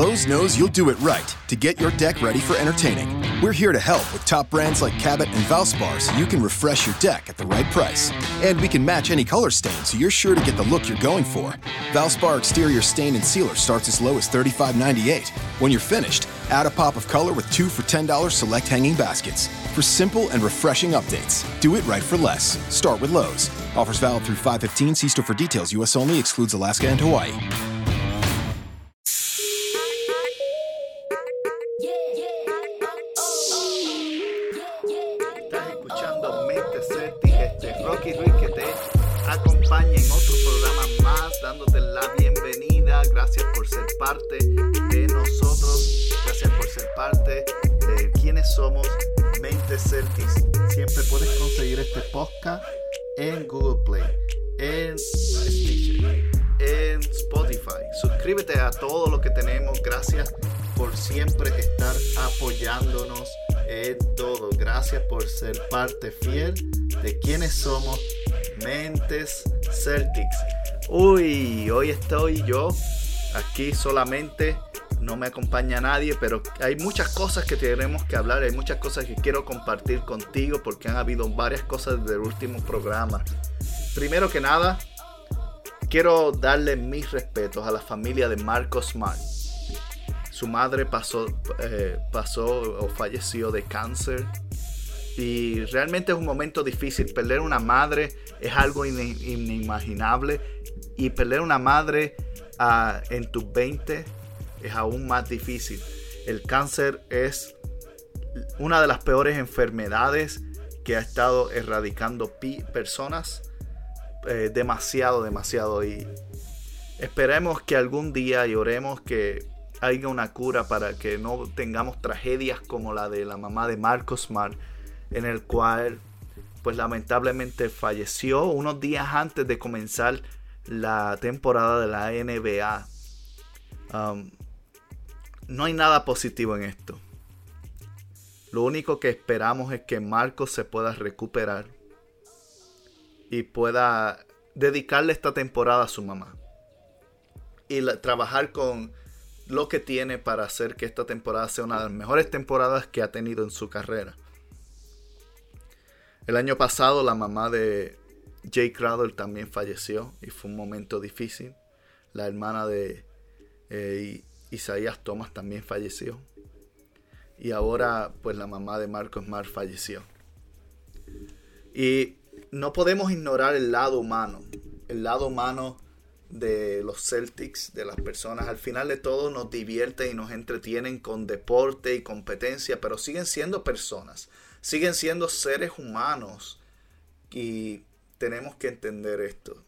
Lowe's knows you'll do it right to get your deck ready for entertaining. We're here to help with top brands like Cabot and Valspar so you can refresh your deck at the right price. And we can match any color stain so you're sure to get the look you're going for. Valspar exterior stain and sealer starts as low as $35.98. When you're finished, add a pop of color with two for $10 select hanging baskets. For simple and refreshing updates, do it right for less. Start with Lowe's. Offers valid through 515. See store for details. U.S. only excludes Alaska and Hawaii. Podcast en Google Play, en Stitcher, en Spotify. Suscríbete a todo lo que tenemos. Gracias por siempre estar apoyándonos en todo. Gracias por ser parte fiel de quienes somos Mentes Celtics. Uy, hoy estoy yo aquí solamente. No me acompaña nadie, pero hay muchas cosas que tenemos que hablar. Hay muchas cosas que quiero compartir contigo porque han habido varias cosas del último programa. Primero que nada, quiero darle mis respetos a la familia de Marcos Smart. Su madre pasó, eh, pasó o falleció de cáncer. Y realmente es un momento difícil. Perder una madre es algo inimaginable. Y perder una madre ah, en tus 20 es aún más difícil. El cáncer es una de las peores enfermedades que ha estado erradicando personas eh, demasiado, demasiado. Y esperemos que algún día y oremos que haya una cura para que no tengamos tragedias como la de la mamá de Marcos Smart, en el cual, pues lamentablemente falleció unos días antes de comenzar la temporada de la NBA. Um, no hay nada positivo en esto. Lo único que esperamos es que Marcos se pueda recuperar y pueda dedicarle esta temporada a su mamá. Y trabajar con lo que tiene para hacer que esta temporada sea una de las mejores temporadas que ha tenido en su carrera. El año pasado la mamá de Jay Crowder también falleció y fue un momento difícil. La hermana de eh, Isaías Thomas también falleció. Y ahora pues la mamá de Marcos Mar falleció. Y no podemos ignorar el lado humano. El lado humano de los Celtics, de las personas. Al final de todo nos divierten y nos entretienen con deporte y competencia, pero siguen siendo personas. Siguen siendo seres humanos. Y tenemos que entender esto.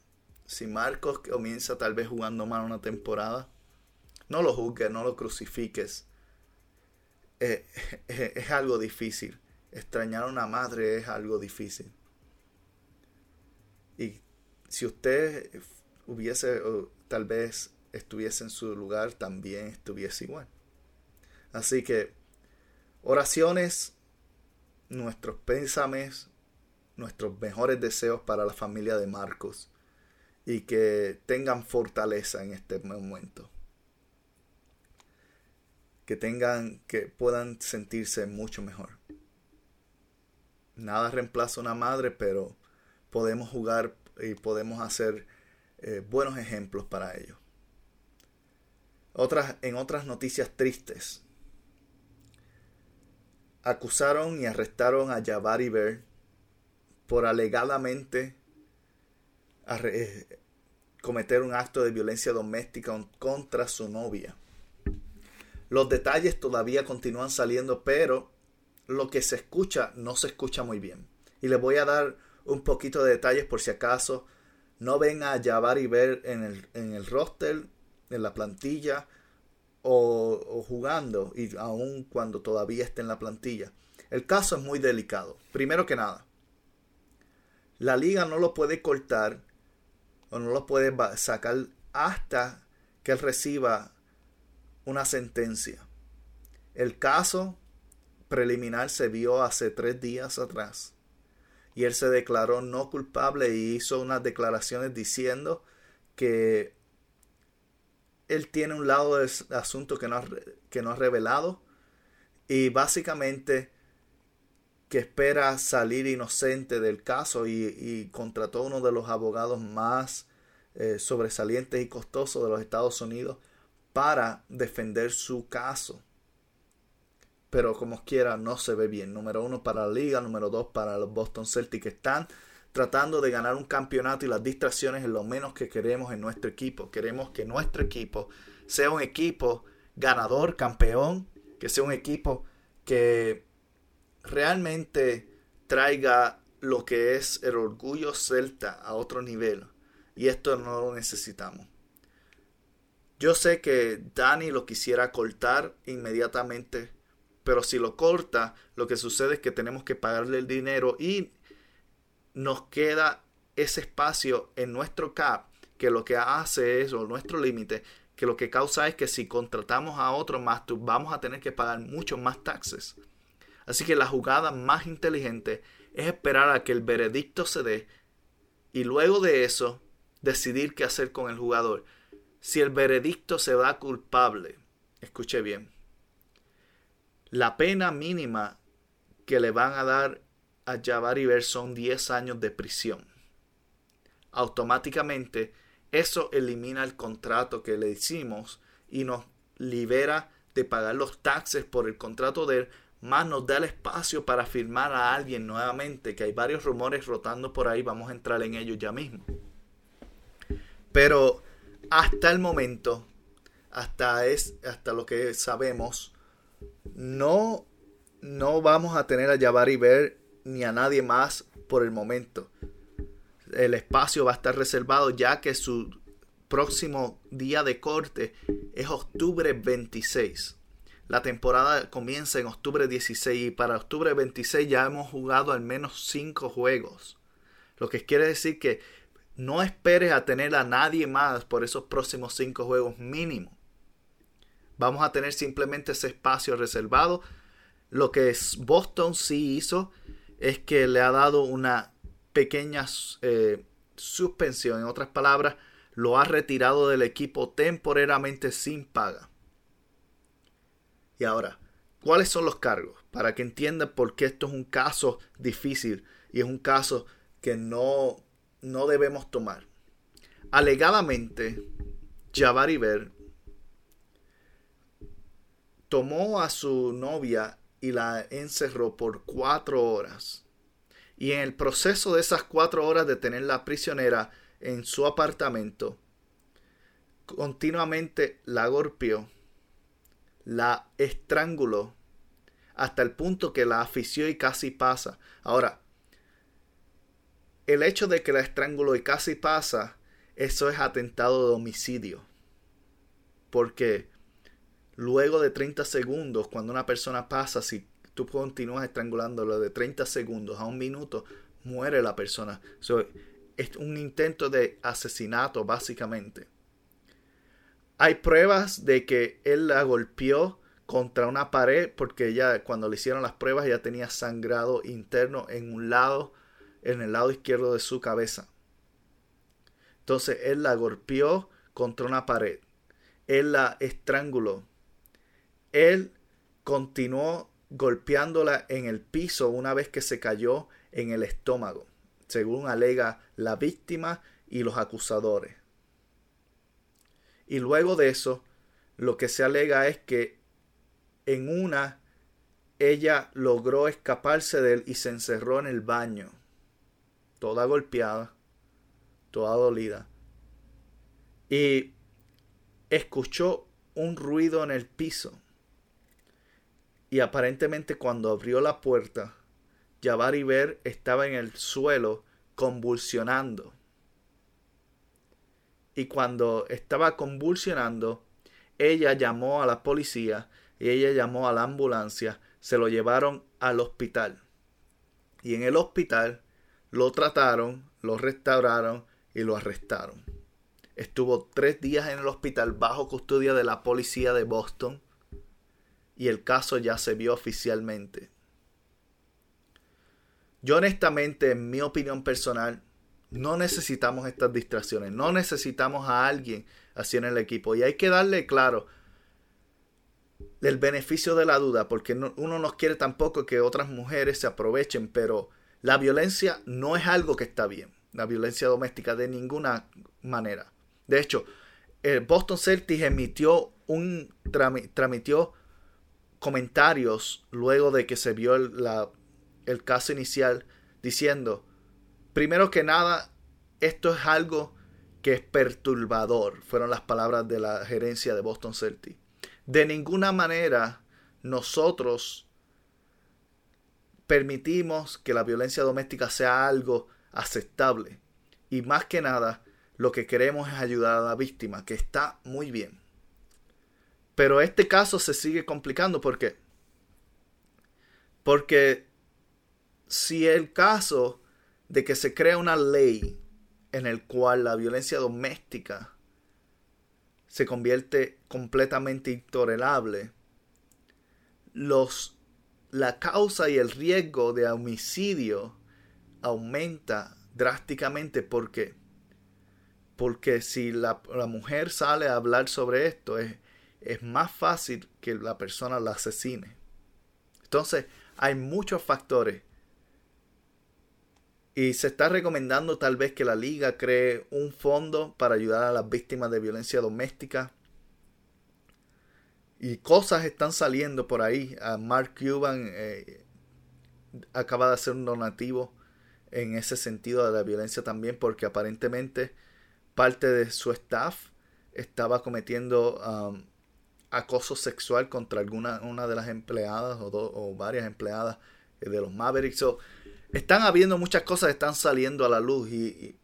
Si Marcos comienza tal vez jugando mal una temporada, no lo juzgues, no lo crucifiques. Eh, es algo difícil. Extrañar a una madre es algo difícil. Y si usted hubiese, o tal vez estuviese en su lugar, también estuviese igual. Así que oraciones, nuestros pésames, nuestros mejores deseos para la familia de Marcos y que tengan fortaleza en este momento. Que tengan, que puedan sentirse mucho mejor. Nada reemplaza una madre, pero podemos jugar y podemos hacer eh, buenos ejemplos para ellos. Otras, en otras noticias tristes, acusaron y arrestaron a Jabari Bear por alegadamente eh, cometer un acto de violencia doméstica contra su novia. Los detalles todavía continúan saliendo, pero lo que se escucha no se escucha muy bien. Y les voy a dar un poquito de detalles por si acaso no ven a Jabari ver en el, en el roster, en la plantilla o, o jugando, y aun cuando todavía esté en la plantilla. El caso es muy delicado. Primero que nada, la liga no lo puede cortar o no lo puede sacar hasta que él reciba una sentencia. El caso preliminar se vio hace tres días atrás y él se declaró no culpable y hizo unas declaraciones diciendo que él tiene un lado del asunto que no, ha, que no ha revelado y básicamente que espera salir inocente del caso y, contrató uno de los abogados más eh, sobresalientes y costosos de los Estados Unidos para defender su caso. Pero como quiera, no se ve bien. Número uno para la liga, número dos para los Boston Celtics que están tratando de ganar un campeonato y las distracciones es lo menos que queremos en nuestro equipo. Queremos que nuestro equipo sea un equipo ganador, campeón, que sea un equipo que realmente traiga lo que es el orgullo celta a otro nivel. Y esto no lo necesitamos. Yo sé que Dani lo quisiera cortar inmediatamente, pero si lo corta, lo que sucede es que tenemos que pagarle el dinero y nos queda ese espacio en nuestro cap que lo que hace es, o nuestro límite, que lo que causa es que si contratamos a otro más, vamos a tener que pagar mucho más taxes. Así que la jugada más inteligente es esperar a que el veredicto se dé y luego de eso decidir qué hacer con el jugador. Si el veredicto se da culpable, escuche bien, la pena mínima que le van a dar a Ver son 10 años de prisión. Automáticamente eso elimina el contrato que le hicimos y nos libera de pagar los taxes por el contrato de él, más nos da el espacio para firmar a alguien nuevamente, que hay varios rumores rotando por ahí, vamos a entrar en ellos ya mismo. Pero hasta el momento, hasta, es, hasta lo que sabemos, no, no vamos a tener a Jabari Ver ni a nadie más por el momento. El espacio va a estar reservado ya que su próximo día de corte es octubre 26. La temporada comienza en octubre 16 y para octubre 26 ya hemos jugado al menos 5 juegos. Lo que quiere decir que no esperes a tener a nadie más por esos próximos 5 juegos mínimo. Vamos a tener simplemente ese espacio reservado. Lo que Boston sí hizo es que le ha dado una pequeña eh, suspensión. En otras palabras, lo ha retirado del equipo temporariamente sin paga. Y ahora, ¿cuáles son los cargos? Para que entiendan por qué esto es un caso difícil y es un caso que no, no debemos tomar. Alegadamente, Jabari Ver tomó a su novia y la encerró por cuatro horas. Y en el proceso de esas cuatro horas de tenerla prisionera en su apartamento, continuamente la golpeó, la estranguló, hasta el punto que la afició y casi pasa. Ahora, el hecho de que la estranguló y casi pasa, eso es atentado de homicidio. Porque luego de 30 segundos, cuando una persona pasa, si tú continúas estrangulándolo de 30 segundos a un minuto, muere la persona. es un intento de asesinato, básicamente. Hay pruebas de que él la golpeó contra una pared porque ella cuando le hicieron las pruebas ya tenía sangrado interno en un lado, en el lado izquierdo de su cabeza. Entonces él la golpeó contra una pared. Él la estranguló él continuó golpeándola en el piso una vez que se cayó en el estómago, según alega la víctima y los acusadores. Y luego de eso, lo que se alega es que en una ella logró escaparse de él y se encerró en el baño, toda golpeada, toda dolida. Y escuchó un ruido en el piso y aparentemente cuando abrió la puerta, Jabari Ver estaba en el suelo convulsionando. Y cuando estaba convulsionando, ella llamó a la policía y ella llamó a la ambulancia, se lo llevaron al hospital. Y en el hospital lo trataron, lo restauraron y lo arrestaron. Estuvo tres días en el hospital bajo custodia de la policía de Boston y el caso ya se vio oficialmente. Yo honestamente, en mi opinión personal, no necesitamos estas distracciones, no necesitamos a alguien así en el equipo. Y hay que darle claro el beneficio de la duda, porque uno no quiere tampoco que otras mujeres se aprovechen, pero la violencia no es algo que está bien, la violencia doméstica de ninguna manera. De hecho, el Boston Celtics emitió un tramitió comentarios luego de que se vio el, el caso inicial diciendo, primero que nada, esto es algo que es perturbador, fueron las palabras de la gerencia de Boston Celtics. De ninguna manera nosotros permitimos que la violencia doméstica sea algo aceptable. Y más que nada, lo que queremos es ayudar a la víctima, que está muy bien. Pero este caso se sigue complicando porque porque si el caso de que se crea una ley en el cual la violencia doméstica se convierte completamente intolerable, los, la causa y el riesgo de homicidio aumenta drásticamente porque porque si la, la, mujer sale a hablar sobre esto es, es más fácil que la persona la asesine. Entonces hay muchos factores y se está recomendando tal vez que la liga cree un fondo para ayudar a las víctimas de violencia doméstica. Y cosas están saliendo por ahí. A Mark Cuban eh, acaba de hacer un donativo en ese sentido de la violencia también porque aparentemente parte de su staff estaba cometiendo um, acoso sexual contra alguna una de las empleadas o, o varias empleadas de los Mavericks están habiendo muchas cosas están saliendo a la luz y,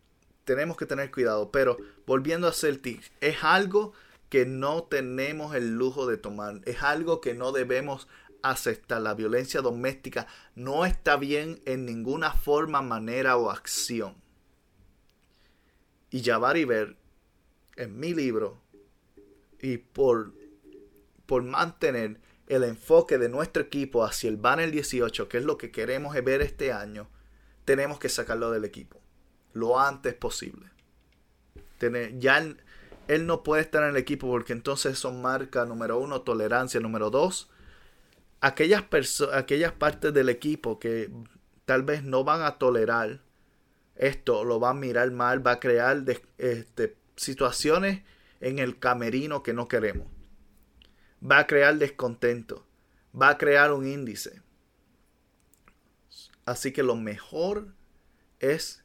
tenemos que tener cuidado. Pero volviendo a Celtic, es algo que no tenemos el lujo de tomar. Es algo que no debemos aceptar. La violencia doméstica no está bien en ninguna forma, manera o acción. Y Jabari Ver, en mi libro, y por, por mantener el enfoque de nuestro equipo hacia el banner 18, que es lo que queremos ver este año, tenemos que sacarlo del equipo lo antes posible. ya él, no puede estar en el equipo porque entonces eso marca, número uno, tolerancia, número dos, aquellas, aquellas partes del equipo que tal vez no van a tolerar esto, lo van a mirar mal, va a crear este, situaciones en el camerino que no queremos va a crear descontento, va a crear un índice. Así que lo mejor es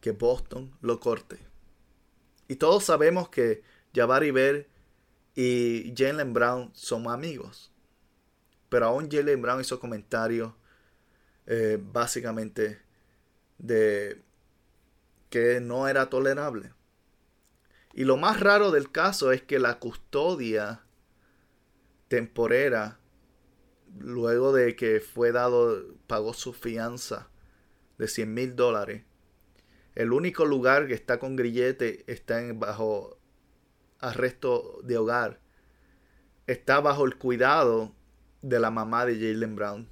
que Boston lo corte. Y todos sabemos que Jabari Ver y Jalen Brown son amigos. Pero aún Jalen Brown hizo comentarios eh, básicamente de que no era tolerable. Y lo más raro del caso es que la custodia temporera, luego de que fue dado, pagó su fianza de 100 mil dólares. El único lugar que está con grillete está bajo arresto de hogar. Está bajo el cuidado de la mamá de Jalen Brown.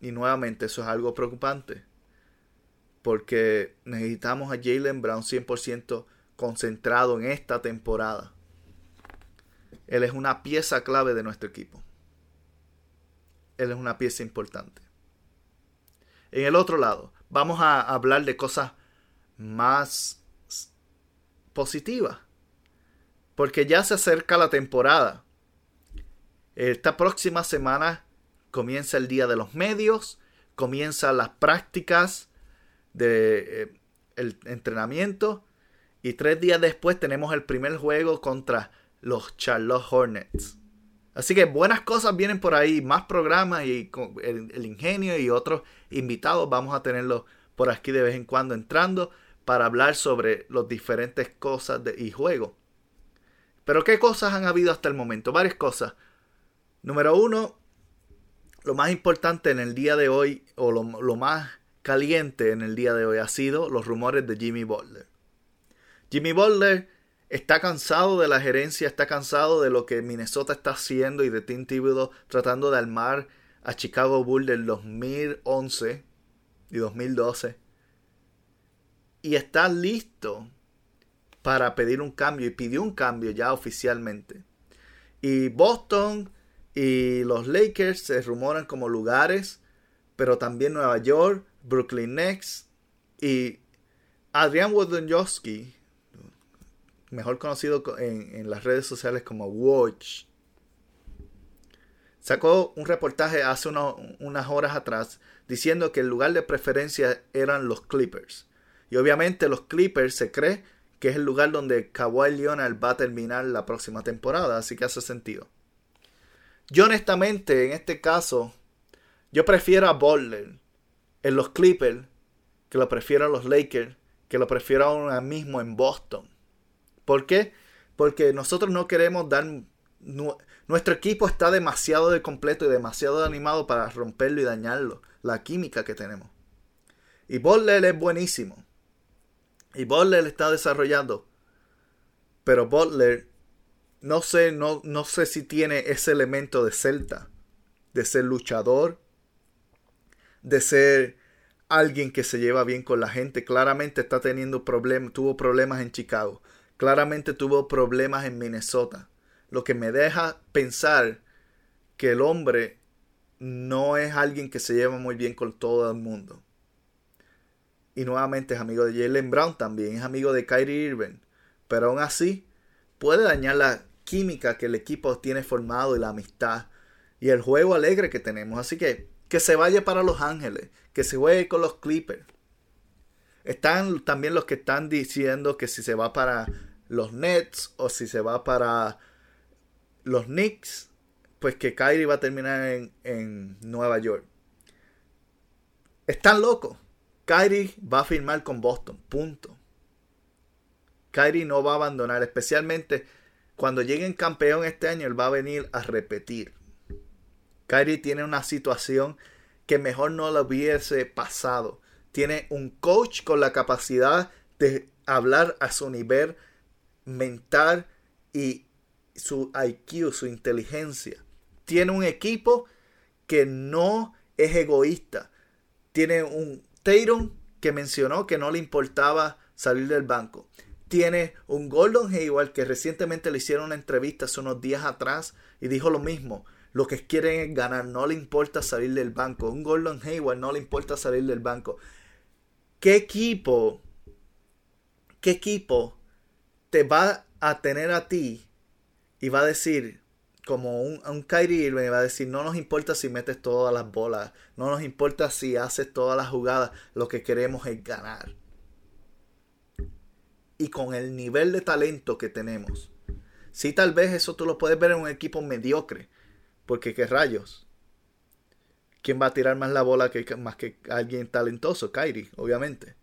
Y nuevamente eso es algo preocupante. Porque necesitamos a Jalen Brown 100% concentrado en esta temporada. Él es una pieza clave de nuestro equipo. Él es una pieza importante. En el otro lado, vamos a hablar de cosas más positivas. Porque ya se acerca la temporada. Esta próxima semana comienza el Día de los Medios, comienzan las prácticas de eh, entrenamiento y tres días después tenemos el primer juego contra los Charlotte Hornets. Así que buenas cosas vienen por ahí, más programas y el, ingenio y otros invitados vamos a tenerlos por aquí de vez en cuando entrando para hablar sobre las diferentes cosas de, y juegos. Pero ¿qué cosas han habido hasta el momento? Varias cosas. Número uno, lo más importante en el día de hoy, o lo, lo más caliente en el día de hoy, ha sido los rumores de Jimmy Butler. Jimmy Butler está cansado de la gerencia, está cansado de lo que Minnesota está haciendo y de Tim Thibodeau tratando de armar a Chicago Bulls del 2011 y 2012. Y está listo para pedir un cambio y pidió un cambio ya oficialmente. Y Boston y los Lakers se rumoran como lugares, pero también Nueva York, Brooklyn Nets y Adrian Wojnarowski, mejor conocido en, las redes sociales como Watch, sacó un reportaje hace unas horas atrás diciendo que el lugar de preferencia eran los Clippers. Y obviamente los Clippers se cree que es el lugar donde Kawhi Leonard va a terminar la próxima temporada, así que hace sentido. Yo honestamente, en este caso, yo prefiero a Butler en los Clippers que lo prefiero a los Lakers, que lo prefiero ahora mismo en Boston. ¿Por qué? Porque nosotros no queremos dar... Nuestro equipo está demasiado de completo y demasiado animado para romperlo y dañarlo. La química que tenemos. Y Butler es buenísimo. Y Butler está desarrollando. Pero Butler, no sé, no, no sé si tiene ese elemento de Celta. De ser luchador. De ser alguien que se lleva bien con la gente. Claramente está teniendo problemas. Tuvo problemas en Chicago. Claramente tuvo problemas en Minnesota. Lo que me deja pensar que el hombre no es alguien que se lleva muy bien con todo el mundo y nuevamente es amigo de Jalen Brown también, es amigo de Kyrie Irving, pero aún así puede dañar la química que el equipo tiene formado y la amistad y el juego alegre que tenemos. Así que que se vaya para Los Ángeles, que se juegue con los Clippers. Están también los que están diciendo que si se va para los Nets o si se va para los Knicks, pues que Kyrie va a terminar en, en Nueva York. Están locos. Kyrie va a firmar con Boston. Punto. Kyrie no va a abandonar, especialmente cuando lleguen campeón este año, él va a venir a repetir. Kyrie tiene una situación que mejor no lo hubiese pasado. Tiene un coach con la capacidad de hablar a su nivel mental y su IQ, su inteligencia. Tiene un equipo que no es egoísta. Tiene un Tatum, que mencionó que no le importaba salir del banco. Tiene un Gordon Hayward que recientemente le hicieron una entrevista hace unos días atrás y dijo lo mismo. Lo que quieren es ganar, no le importa salir del banco. Un Gordon Hayward no le importa salir del banco. ¿Qué equipo, qué equipo te va a tener a ti y va a decir, como un, un Kyrie Irving va a decir, no nos importa si metes todas las bolas, no nos importa si haces todas las jugadas, lo que queremos es ganar. Y con el nivel de talento que tenemos, sí tal vez eso tú lo puedes ver en un equipo mediocre, porque qué rayos. ¿Quién va a tirar más la bola que más que alguien talentoso? Kyrie, obviamente.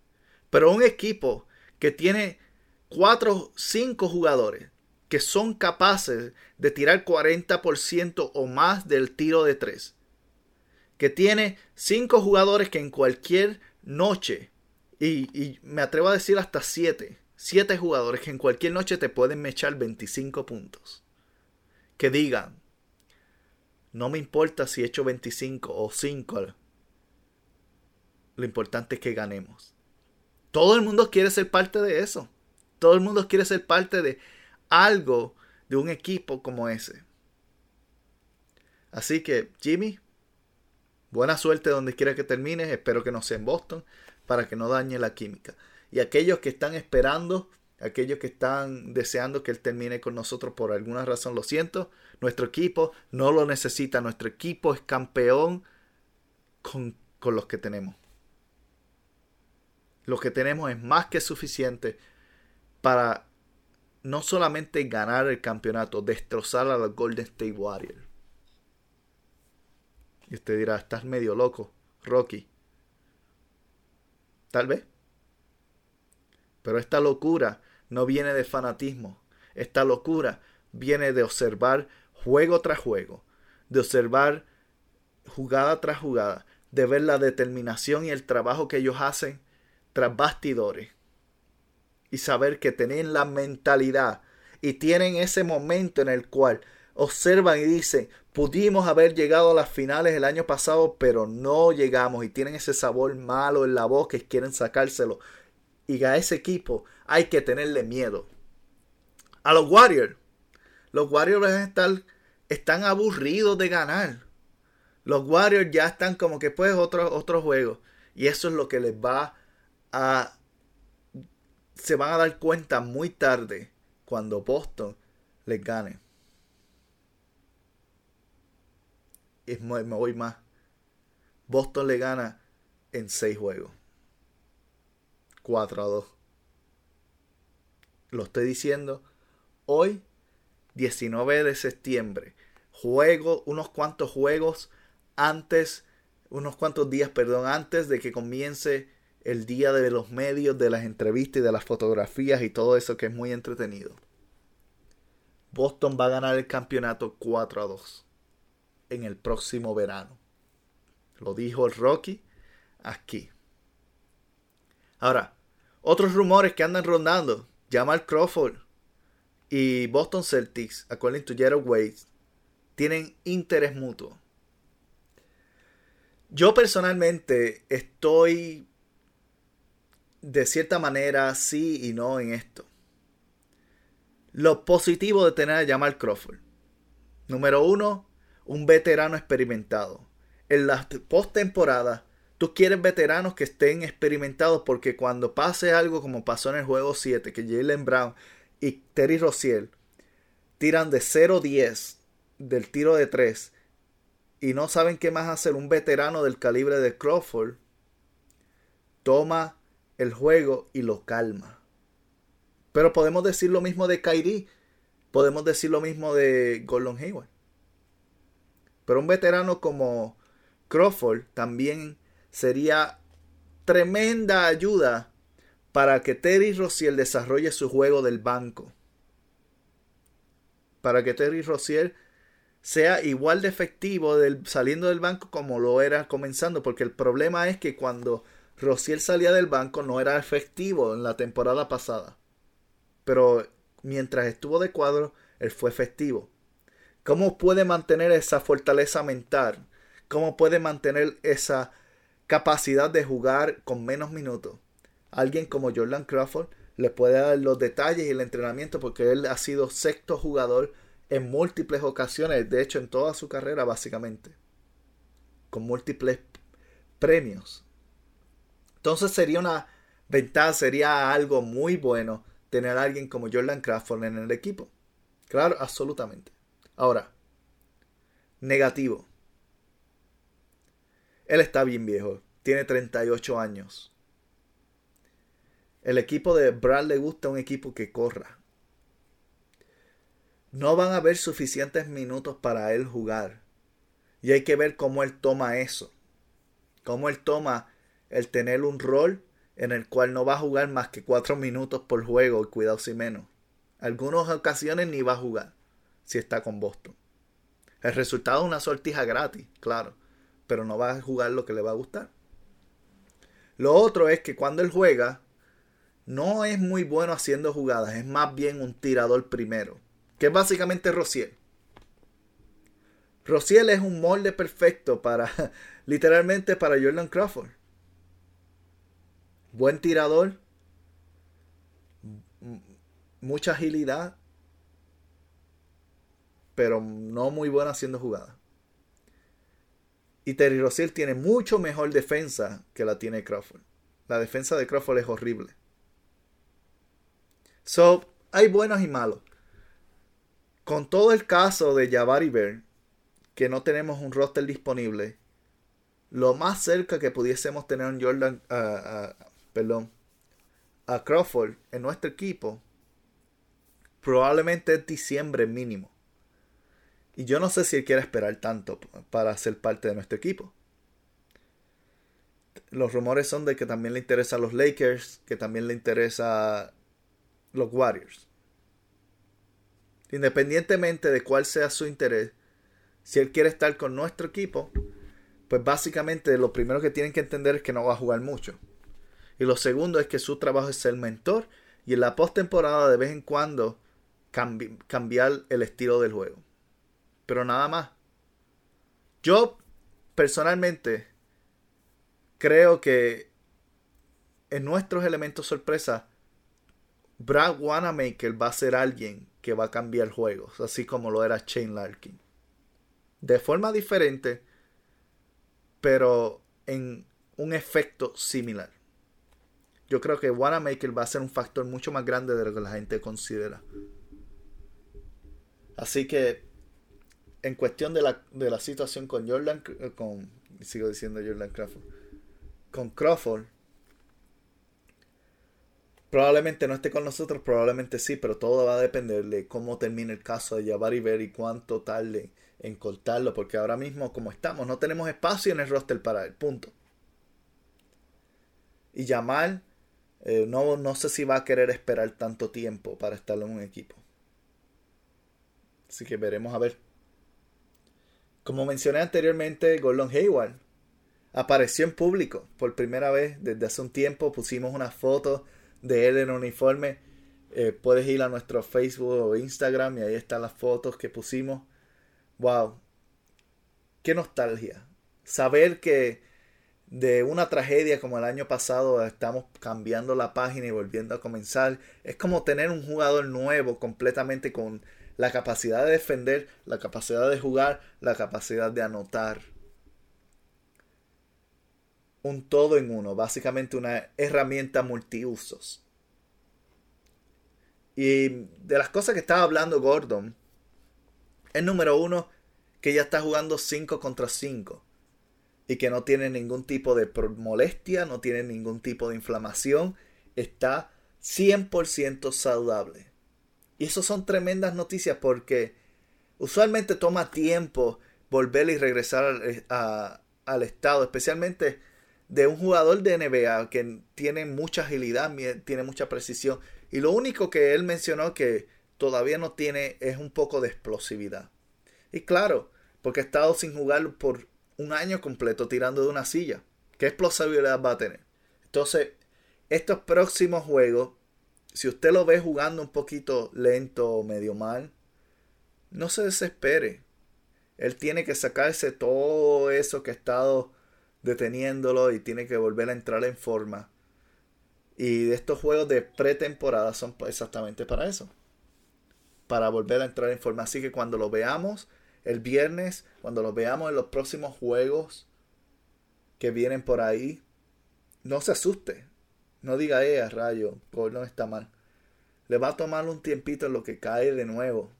Pero un equipo que tiene cuatro, cinco jugadores que son capaces de tirar 40% o más del tiro de tres. Que tiene cinco jugadores que en cualquier noche, y, me atrevo a decir hasta siete, siete jugadores que en cualquier noche te pueden echar 25 puntos. Que digan, no me importa si he hecho 25 o 5. Lo importante es que ganemos. Todo el mundo quiere ser parte de eso. Todo el mundo quiere ser parte de algo de un equipo como ese. Así que, Jimmy, buena suerte donde quiera que termines. Espero que no sea en Boston para que no dañe la química. Y aquellos que están esperando, aquellos que están deseando que él termine con nosotros por alguna razón, lo siento. Nuestro equipo no lo necesita. Nuestro equipo es campeón con, con los que tenemos. Lo que tenemos es más que suficiente para no solamente ganar el campeonato, destrozar a los Golden State Warriors. Y usted dirá, estás medio loco, Rocky. Tal vez. Pero esta locura no viene de fanatismo. Esta locura viene de observar juego tras juego, de observar jugada tras jugada, de ver la determinación y el trabajo que ellos hacen tras bastidores y saber que tienen la mentalidad y tienen ese momento en el cual observan y dicen, pudimos haber llegado a las finales el año pasado, pero no llegamos y tienen ese sabor malo en la voz que quieren sacárselo. Y a ese equipo hay que tenerle miedo. a los Warriors. Los Warriors están, están aburridos de ganar. Los Warriors ya están como que pues otro, otro juego. Y eso es lo que les va a... Se van a dar cuenta muy tarde cuando Boston les gane. Y me voy más. Boston le gana en 6 juegos. 4 a 2. Lo estoy diciendo hoy, 19 de septiembre. Juego, unos cuantos juegos antes, unos cuantos días, perdón, antes de que comience el día de los medios, de las entrevistas y de las fotografías y todo eso que es muy entretenido. Boston va a ganar el campeonato 4 a 2 en el próximo verano. Lo dijo el Rocky aquí. Ahora, otros rumores que andan rondando. Jamal Crawford y Boston Celtics, according to Jared Wade, tienen interés mutuo. Yo personalmente estoy de cierta manera sí y no en esto. Lo positivo de tener a Jamal Crawford. Número uno, un veterano experimentado. En la postemporada, tú quieres veteranos que estén experimentados porque cuando pase algo como pasó en el juego 7, que Jalen Brown y Terry Rozier tiran de 0-10 del tiro de 3 y no saben qué más hacer, un veterano del calibre de Crawford toma el juego y lo calma. Pero podemos decir lo mismo de Kyrie, podemos decir lo mismo de Gordon Hayward. Pero un veterano como Crawford también sería tremenda ayuda para que Terry Rozier desarrolle su juego del banco. Para que Terry Rozier sea igual de efectivo del, saliendo del banco como lo era comenzando, porque el problema es que cuando Rociel salía del banco no era efectivo en la temporada pasada, pero mientras estuvo de cuadro, él fue efectivo. ¿Cómo puede mantener esa fortaleza mental? ¿Cómo puede mantener esa capacidad de jugar con menos minutos? Alguien como Jordan Crawford le puede dar los detalles y el entrenamiento porque él ha sido sexto jugador en múltiples ocasiones, de hecho en toda su carrera básicamente, con múltiples premios. Entonces sería una ventaja, sería algo muy bueno tener a alguien como Jordan Crawford en el equipo. Claro, absolutamente. Ahora, negativo. Él está bien viejo, tiene 38 años. El equipo de Brad le gusta un equipo que corra, no van a haber suficientes minutos para él jugar. Y hay que ver cómo él toma eso. Cómo él toma el tener un rol en el cual no va a jugar más que cuatro minutos por juego y cuidado si menos. Algunas ocasiones ni va a jugar si está con Boston. El resultado es una sortija gratis, claro, pero no va a jugar lo que le va a gustar. Lo otro es que cuando él juega, no es muy bueno haciendo jugadas, es más bien un tirador primero que es básicamente Rociel. Rociel es un molde perfecto para, literalmente para Jordan Crawford. Buen tirador, mucha agilidad, pero no muy bueno haciendo jugadas. Y Terry Rociel tiene mucho mejor defensa que la tiene Crawford. La defensa de Crawford es horrible. So, hay buenos y malos. Con todo el caso de Jabari Bear, que no tenemos un roster disponible, lo más cerca que pudiésemos tener un Jordan, perdón, a Crawford en nuestro equipo, probablemente es diciembre mínimo. Y yo no sé si él quiere esperar tanto para ser parte de nuestro equipo. Los rumores son de que también le interesa a los Lakers, que también le interesa los Warriors. Independientemente de cuál sea su interés, si él quiere estar con nuestro equipo, pues básicamente lo primero que tienen que entender es que no va a jugar mucho. Y lo segundo es que su trabajo es ser mentor y en la postemporada de vez en cuando cambiar el estilo del juego. Pero nada más. Yo personalmente creo que en nuestros elementos sorpresa Brad Wanamaker va a ser alguien que va a cambiar juegos, así como lo era Shane Larkin. De forma diferente, pero en un efecto similar. Yo creo que Wanamaker va a ser un factor mucho más grande de lo que la gente considera. Así que, en cuestión de la, de la situación con Jordan, eh, con, sigo diciendo Jordan Crawford, con Crawford, Probablemente no esté con nosotros, probablemente sí, pero todo va a depender de cómo termine el caso de Jabari Ver y cuánto tarde en cortarlo, porque ahora mismo como estamos, no tenemos espacio en el roster para él, punto. Y Jamal, eh, no, no sé si va a querer esperar tanto tiempo para estar en un equipo. Así que veremos a ver. Como mencioné anteriormente, Gordon Hayward apareció en público por primera vez desde hace un tiempo. Pusimos una foto de él en uniforme. Eh, puedes ir a nuestro Facebook o Instagram y ahí están las fotos que pusimos. Wow, qué nostalgia. Saber que de una tragedia como el año pasado estamos cambiando la página y volviendo a comenzar. Es como tener un jugador nuevo completamente con la capacidad de defender, la capacidad de jugar, la capacidad de anotar. Un todo en uno, básicamente una herramienta multiusos. Y de las cosas que estaba hablando Gordon, el número uno, que ya está jugando 5 contra 5 y que no tiene ningún tipo de molestia, no tiene ningún tipo de inflamación, está 100% saludable. Y eso son tremendas noticias porque usualmente toma tiempo volver y regresar al, al estado, especialmente de un jugador de NBA que tiene mucha agilidad, tiene mucha precisión. Y lo único que él mencionó que todavía no tiene es un poco de explosividad. Y claro, porque ha estado sin jugar por un año completo tirando de una silla. ¿Qué explosividad va a tener? Entonces, estos próximos juegos si usted lo ve jugando un poquito lento o medio mal, no se desespere. Él tiene que sacarse todo eso que ha estado deteniéndolo y tiene que volver a entrar en forma. Y estos juegos de pretemporada son exactamente para eso. Para volver a entrar en forma. Así que cuando lo veamos el viernes, cuando lo veamos en los próximos juegos que vienen por ahí, no se asuste. No diga, eh, rayo, no está mal. Le va a tomar un tiempito en lo que cae de nuevo.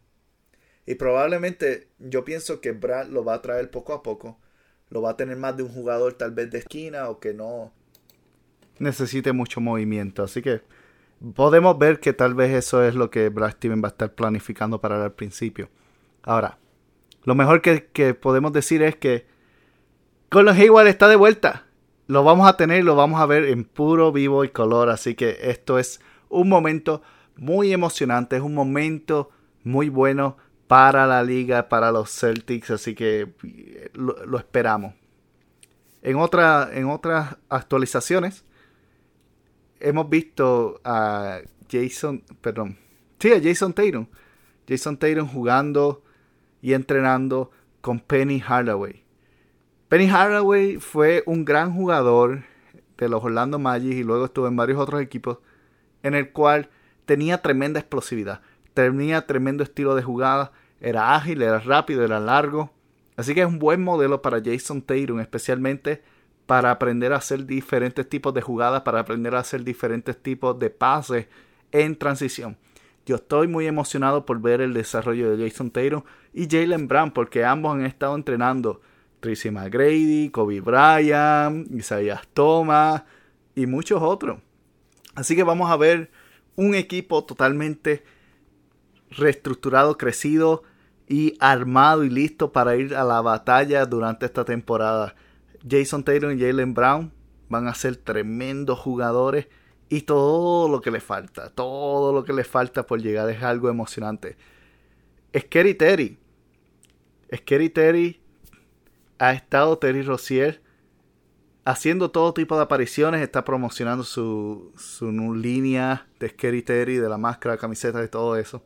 Y probablemente yo pienso que Brad lo va a traer poco a poco. Lo va a tener más de un jugador tal vez de esquina o que no necesite mucho movimiento. Así que podemos ver que tal vez eso es lo que Brad Steven va a estar planificando para el principio. Ahora, lo mejor que, que podemos decir es que Colin Hayward está de vuelta lo vamos a tener, lo vamos a ver en puro vivo y color. Así que esto es un momento muy emocionante, es un momento muy bueno para la liga, para los Celtics. Así que eh, lo, esperamos. En, otra, en otras actualizaciones, hemos visto a Jason, perdón, sí, a Jason Tatum. Jason Tatum jugando y entrenando con Penny Hardaway. Penny Hardaway fue un gran jugador de los Orlando Magic y luego estuvo en varios otros equipos en el cual tenía tremenda explosividad, tenía tremendo estilo de jugada, era ágil, era rápido, era largo. Así que es un buen modelo para Jason Tatum, especialmente para aprender a hacer diferentes tipos de jugadas, para aprender a hacer diferentes tipos de pases en transición. Yo estoy muy emocionado por ver el desarrollo de Jason Tatum y Jalen Brown porque ambos han estado entrenando Tracy McGrady, Kobe Bryant, Isaiah Thomas y muchos otros. Así que vamos a ver un equipo totalmente reestructurado, crecido y armado y listo para ir a la batalla durante esta temporada. Jason Taylor y Jalen Brown van a ser tremendos jugadores y todo lo que les falta, todo lo que les falta por llegar es algo emocionante. Scary Terry. Scary Terry ha estado Terry Rozier haciendo todo tipo de apariciones, está promocionando su, su línea de Scary Terry, de la máscara, camiseta, y todo eso.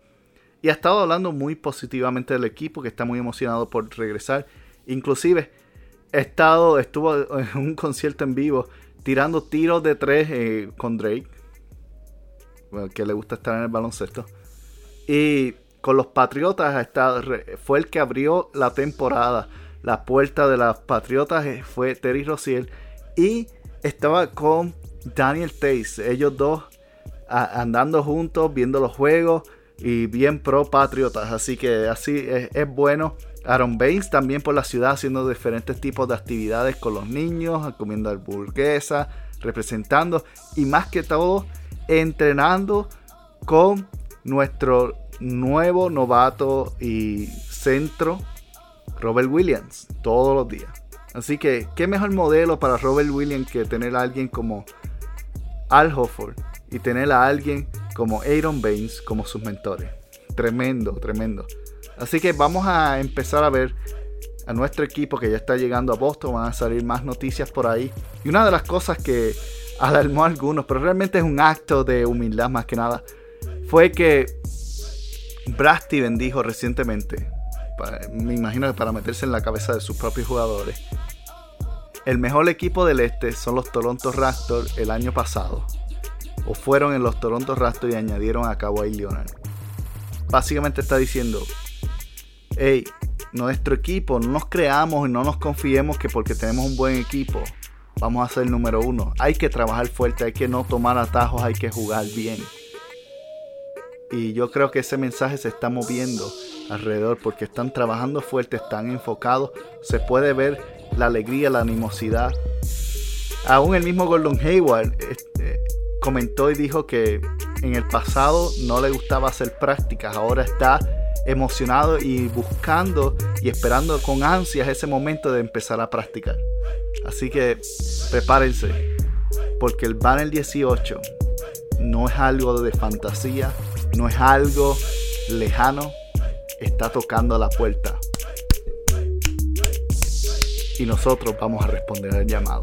Y ha estado hablando muy positivamente del equipo, que está muy emocionado por regresar. Inclusive, ha estado, estuvo en un concierto en vivo tirando tiros de tres eh, con Drake. que le gusta estar en el baloncesto. Y con los Patriotas fue el que abrió la temporada. La puerta de los Patriotas eh, fue Terry Rozier. Y estaba con Daniel Tace. Ellos dos andando juntos, viendo los juegos y bien pro Patriotas. Así que así es bueno. Aaron Baines también por la ciudad haciendo diferentes tipos de actividades con los niños, comiendo hamburguesa, representando y más que todo entrenando con nuestro nuevo novato y centro, Robert Williams, todos los días. Así que, ¿qué mejor modelo para Robert Williams que tener a alguien como Al Hofford y tener a alguien como Aaron Baines como sus mentores? Tremendo, tremendo. Así que vamos a empezar a ver a nuestro equipo que ya está llegando a Boston. Van a salir más noticias por ahí. Y una de las cosas que alarmó a algunos, pero realmente es un acto de humildad más que nada, fue que Brad Steven dijo recientemente, me imagino que para meterse en la cabeza de sus propios jugadores, el mejor equipo del este son los Toronto Raptors el año pasado. O fueron en los Toronto Raptors y añadieron a Kawhi Leonard. Básicamente está diciendo, hey, nuestro equipo, no nos creamos y no nos confiemos que porque tenemos un buen equipo vamos a ser el número uno. Hay que trabajar fuerte, hay que no tomar atajos, hay que jugar bien. Y yo creo que ese mensaje se está moviendo alrededor porque están trabajando fuerte, están enfocados. Se puede ver la alegría, la animosidad. Aún el mismo Gordon Hayward este, comentó y dijo que en el pasado no le gustaba hacer prácticas, ahora está emocionado y buscando y esperando con ansias ese momento de empezar a practicar. Así que prepárense, porque el Banner 18 no es algo de fantasía, no es algo lejano, está tocando la puerta. Y nosotros vamos a responder al llamado.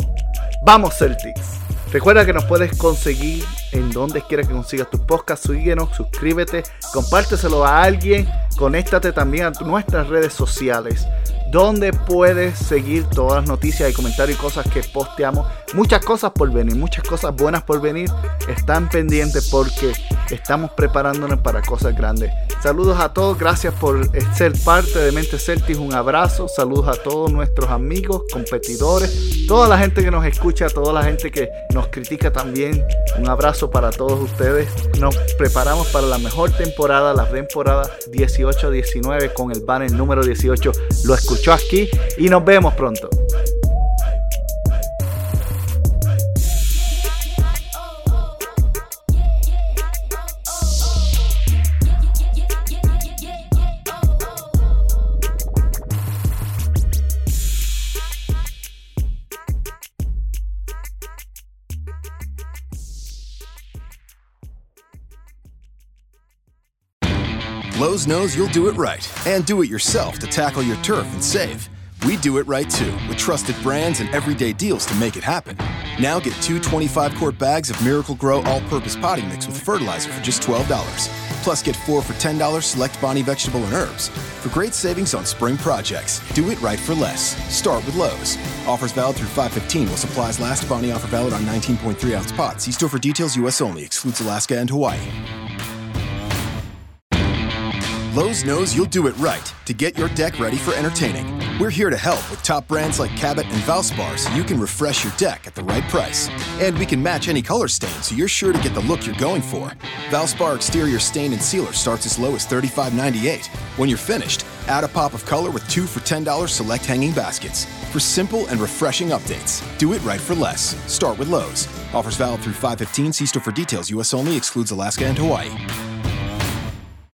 ¡Vamos Celtics! Recuerda que nos puedes conseguir en donde quiera que consigas tu podcast. Síguenos, suscríbete, compárteselo a alguien, conéctate también a nuestras redes sociales donde puedes seguir todas las noticias y comentarios y cosas que posteamos. Muchas cosas por venir, muchas cosas buenas por venir. Están pendientes porque estamos preparándonos para cosas grandes. Saludos a todos, gracias por ser parte de Mente Celtics. Un abrazo, saludos a todos nuestros amigos, competidores, toda la gente que nos escucha, toda la gente que nos critica también. Un abrazo para todos ustedes. Nos preparamos para la mejor temporada, la temporada 18-19 con el banner número 18. Lo escuchamos y nos vemos pronto. Lowe's knows you'll do it right and do it yourself to tackle your turf and save. We do it right too, with trusted brands and everyday deals to make it happen. Now get two 25 quart bags of Miracle Grow all purpose potting mix with fertilizer for just $12. Plus, get four for $10 select Bonnie vegetable and herbs. For great savings on spring projects, do it right for less. Start with Lowe's. Offers valid through 515 while supplies last. Bonnie offer valid on 19.3 ounce pots. See store for details, U.S. only. Excludes Alaska and Hawaii. Lowe's knows you'll do it right to get your deck ready for entertaining. We're here to help with top brands like Cabot and Valspar so you can refresh your deck at the right price. And we can match any color stain so you're sure to get the look you're going for. Valspar exterior stain and sealer starts as low as $35.98. When you're finished, add a pop of color with two for $10 select hanging baskets. For simple and refreshing updates, do it right for less. Start with Lowe's. Offers valid through 515. See store for details. U.S. only. Excludes Alaska and Hawaii.